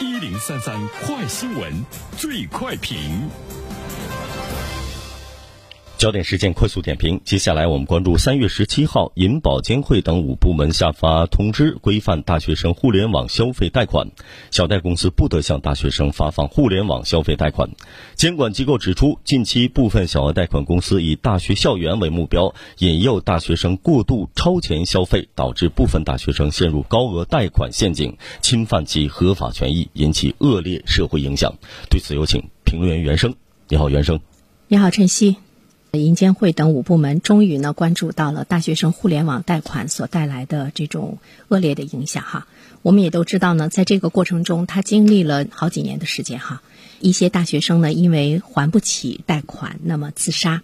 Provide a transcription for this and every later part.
一零三三快新闻，最快评。焦点事件快速点评。接下来我们关注三月十七号，银保监会等五部门下发通知，规范大学生互联网消费贷款。小贷公司不得向大学生发放互联网消费贷款。监管机构指出，近期部分小额贷款公司以大学校园为目标，引诱大学生过度超前消费，导致部分大学生陷入高额贷款陷阱，侵犯其合法权益，引起恶劣社会影响。对此，有请评论员袁生。你好，袁生。你好，晨曦。银监会等五部门终于呢关注到了大学生互联网贷款所带来的这种恶劣的影响哈。我们也都知道呢，在这个过程中，他经历了好几年的时间哈。一些大学生呢，因为还不起贷款，那么自杀。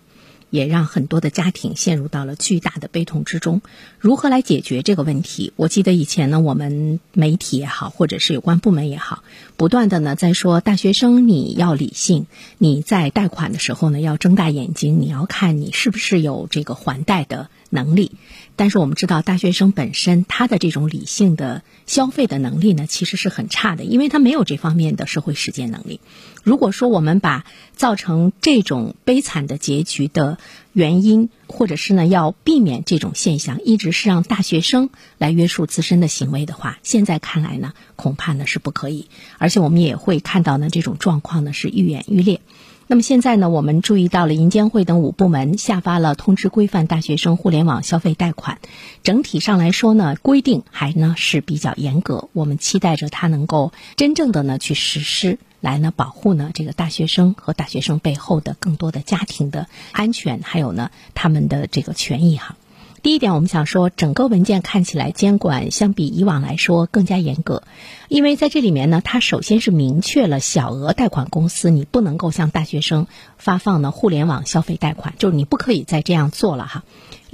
也让很多的家庭陷入到了巨大的悲痛之中。如何来解决这个问题？我记得以前呢，我们媒体也好，或者是有关部门也好，不断的呢在说，大学生你要理性，你在贷款的时候呢要睁大眼睛，你要看你是不是有这个还贷的能力。但是我们知道，大学生本身他的这种理性的消费的能力呢，其实是很差的，因为他没有这方面的社会实践能力。如果说我们把造成这种悲惨的结局的原因，或者是呢要避免这种现象，一直是让大学生来约束自身的行为的话，现在看来呢，恐怕呢是不可以。而且我们也会看到呢，这种状况呢是愈演愈烈。那么现在呢，我们注意到了银监会等五部门下发了通知，规范大学生互联网消费贷款。整体上来说呢，规定还呢是比较严格。我们期待着它能够真正的呢去实施，来呢保护呢这个大学生和大学生背后的更多的家庭的安全，还有呢他们的这个权益哈。第一点，我们想说，整个文件看起来监管相比以往来说更加严格，因为在这里面呢，它首先是明确了小额贷款公司你不能够向大学生发放呢互联网消费贷款，就是你不可以再这样做了哈。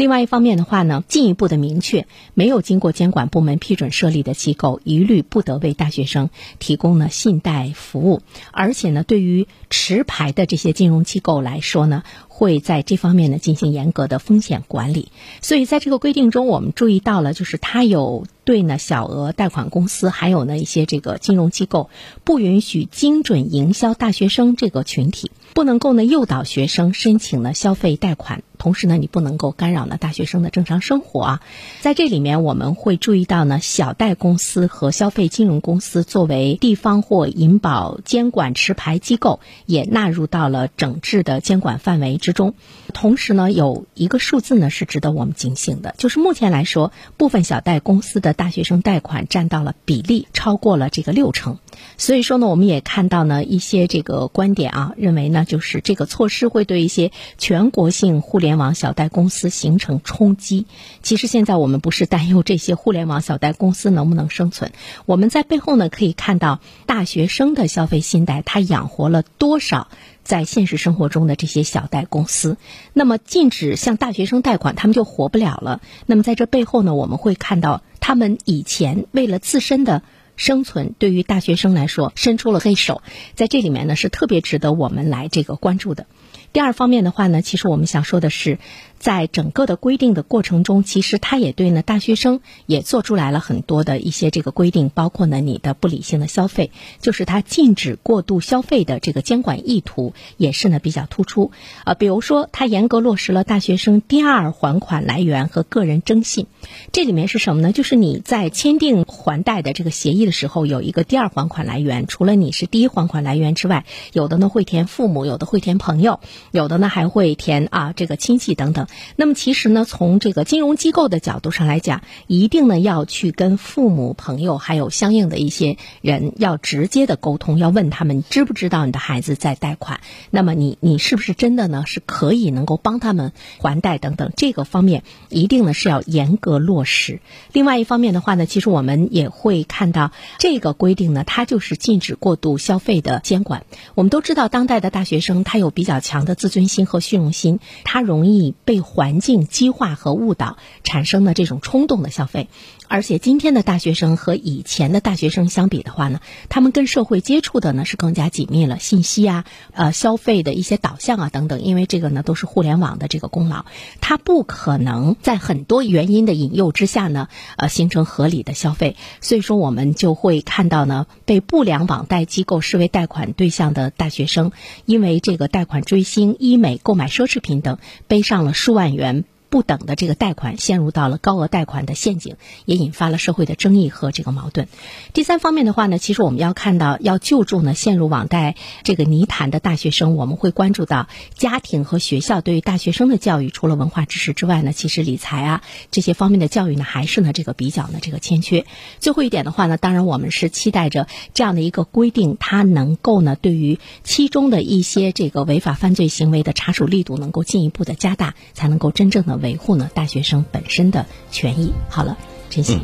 另外一方面的话呢，进一步的明确，没有经过监管部门批准设立的机构，一律不得为大学生提供呢信贷服务，而且呢，对于持牌的这些金融机构来说呢。会在这方面呢进行严格的风险管理，所以在这个规定中，我们注意到了，就是它有对呢小额贷款公司，还有呢一些这个金融机构，不允许精准营销大学生这个群体。不能够呢诱导学生申请呢消费贷款，同时呢你不能够干扰呢大学生的正常生活啊。在这里面我们会注意到呢小贷公司和消费金融公司作为地方或银保监管持牌机构，也纳入到了整治的监管范围之中。同时呢有一个数字呢是值得我们警醒的，就是目前来说，部分小贷公司的大学生贷款占到了比例超过了这个六成。所以说呢我们也看到呢一些这个观点啊，认为呢。就是这个措施会对一些全国性互联网小贷公司形成冲击。其实现在我们不是担忧这些互联网小贷公司能不能生存，我们在背后呢可以看到大学生的消费信贷，它养活了多少在现实生活中的这些小贷公司。那么禁止向大学生贷款，他们就活不了了。那么在这背后呢，我们会看到他们以前为了自身的。生存对于大学生来说伸出了黑手，在这里面呢是特别值得我们来这个关注的。第二方面的话呢，其实我们想说的是。在整个的规定的过程中，其实他也对呢大学生也做出来了很多的一些这个规定，包括呢你的不理性的消费，就是他禁止过度消费的这个监管意图也是呢比较突出。呃，比如说他严格落实了大学生第二还款来源和个人征信，这里面是什么呢？就是你在签订还贷的这个协议的时候，有一个第二还款来源，除了你是第一还款来源之外，有的呢会填父母，有的会填朋友，有的呢还会填啊这个亲戚等等。那么其实呢，从这个金融机构的角度上来讲，一定呢要去跟父母、朋友还有相应的一些人要直接的沟通，要问他们知不知道你的孩子在贷款，那么你你是不是真的呢是可以能够帮他们还贷等等，这个方面一定呢是要严格落实。另外一方面的话呢，其实我们也会看到这个规定呢，它就是禁止过度消费的监管。我们都知道，当代的大学生他有比较强的自尊心和虚荣心，他容易被。环境激化和误导产生了这种冲动的消费。而且今天的大学生和以前的大学生相比的话呢，他们跟社会接触的呢是更加紧密了，信息啊、呃消费的一些导向啊等等，因为这个呢都是互联网的这个功劳，他不可能在很多原因的引诱之下呢，呃形成合理的消费，所以说我们就会看到呢，被不良网贷机构视为贷款对象的大学生，因为这个贷款追星、医美、购买奢侈品等，背上了数万元。不等的这个贷款陷入到了高额贷款的陷阱，也引发了社会的争议和这个矛盾。第三方面的话呢，其实我们要看到要救助呢陷入网贷这个泥潭的大学生，我们会关注到家庭和学校对于大学生的教育，除了文化知识之外呢，其实理财啊这些方面的教育呢，还是呢这个比较呢这个欠缺。最后一点的话呢，当然我们是期待着这样的一个规定，它能够呢对于其中的一些这个违法犯罪行为的查处力度能够进一步的加大，才能够真正的。维护呢大学生本身的权益。好了，陈曦，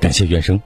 感谢原生。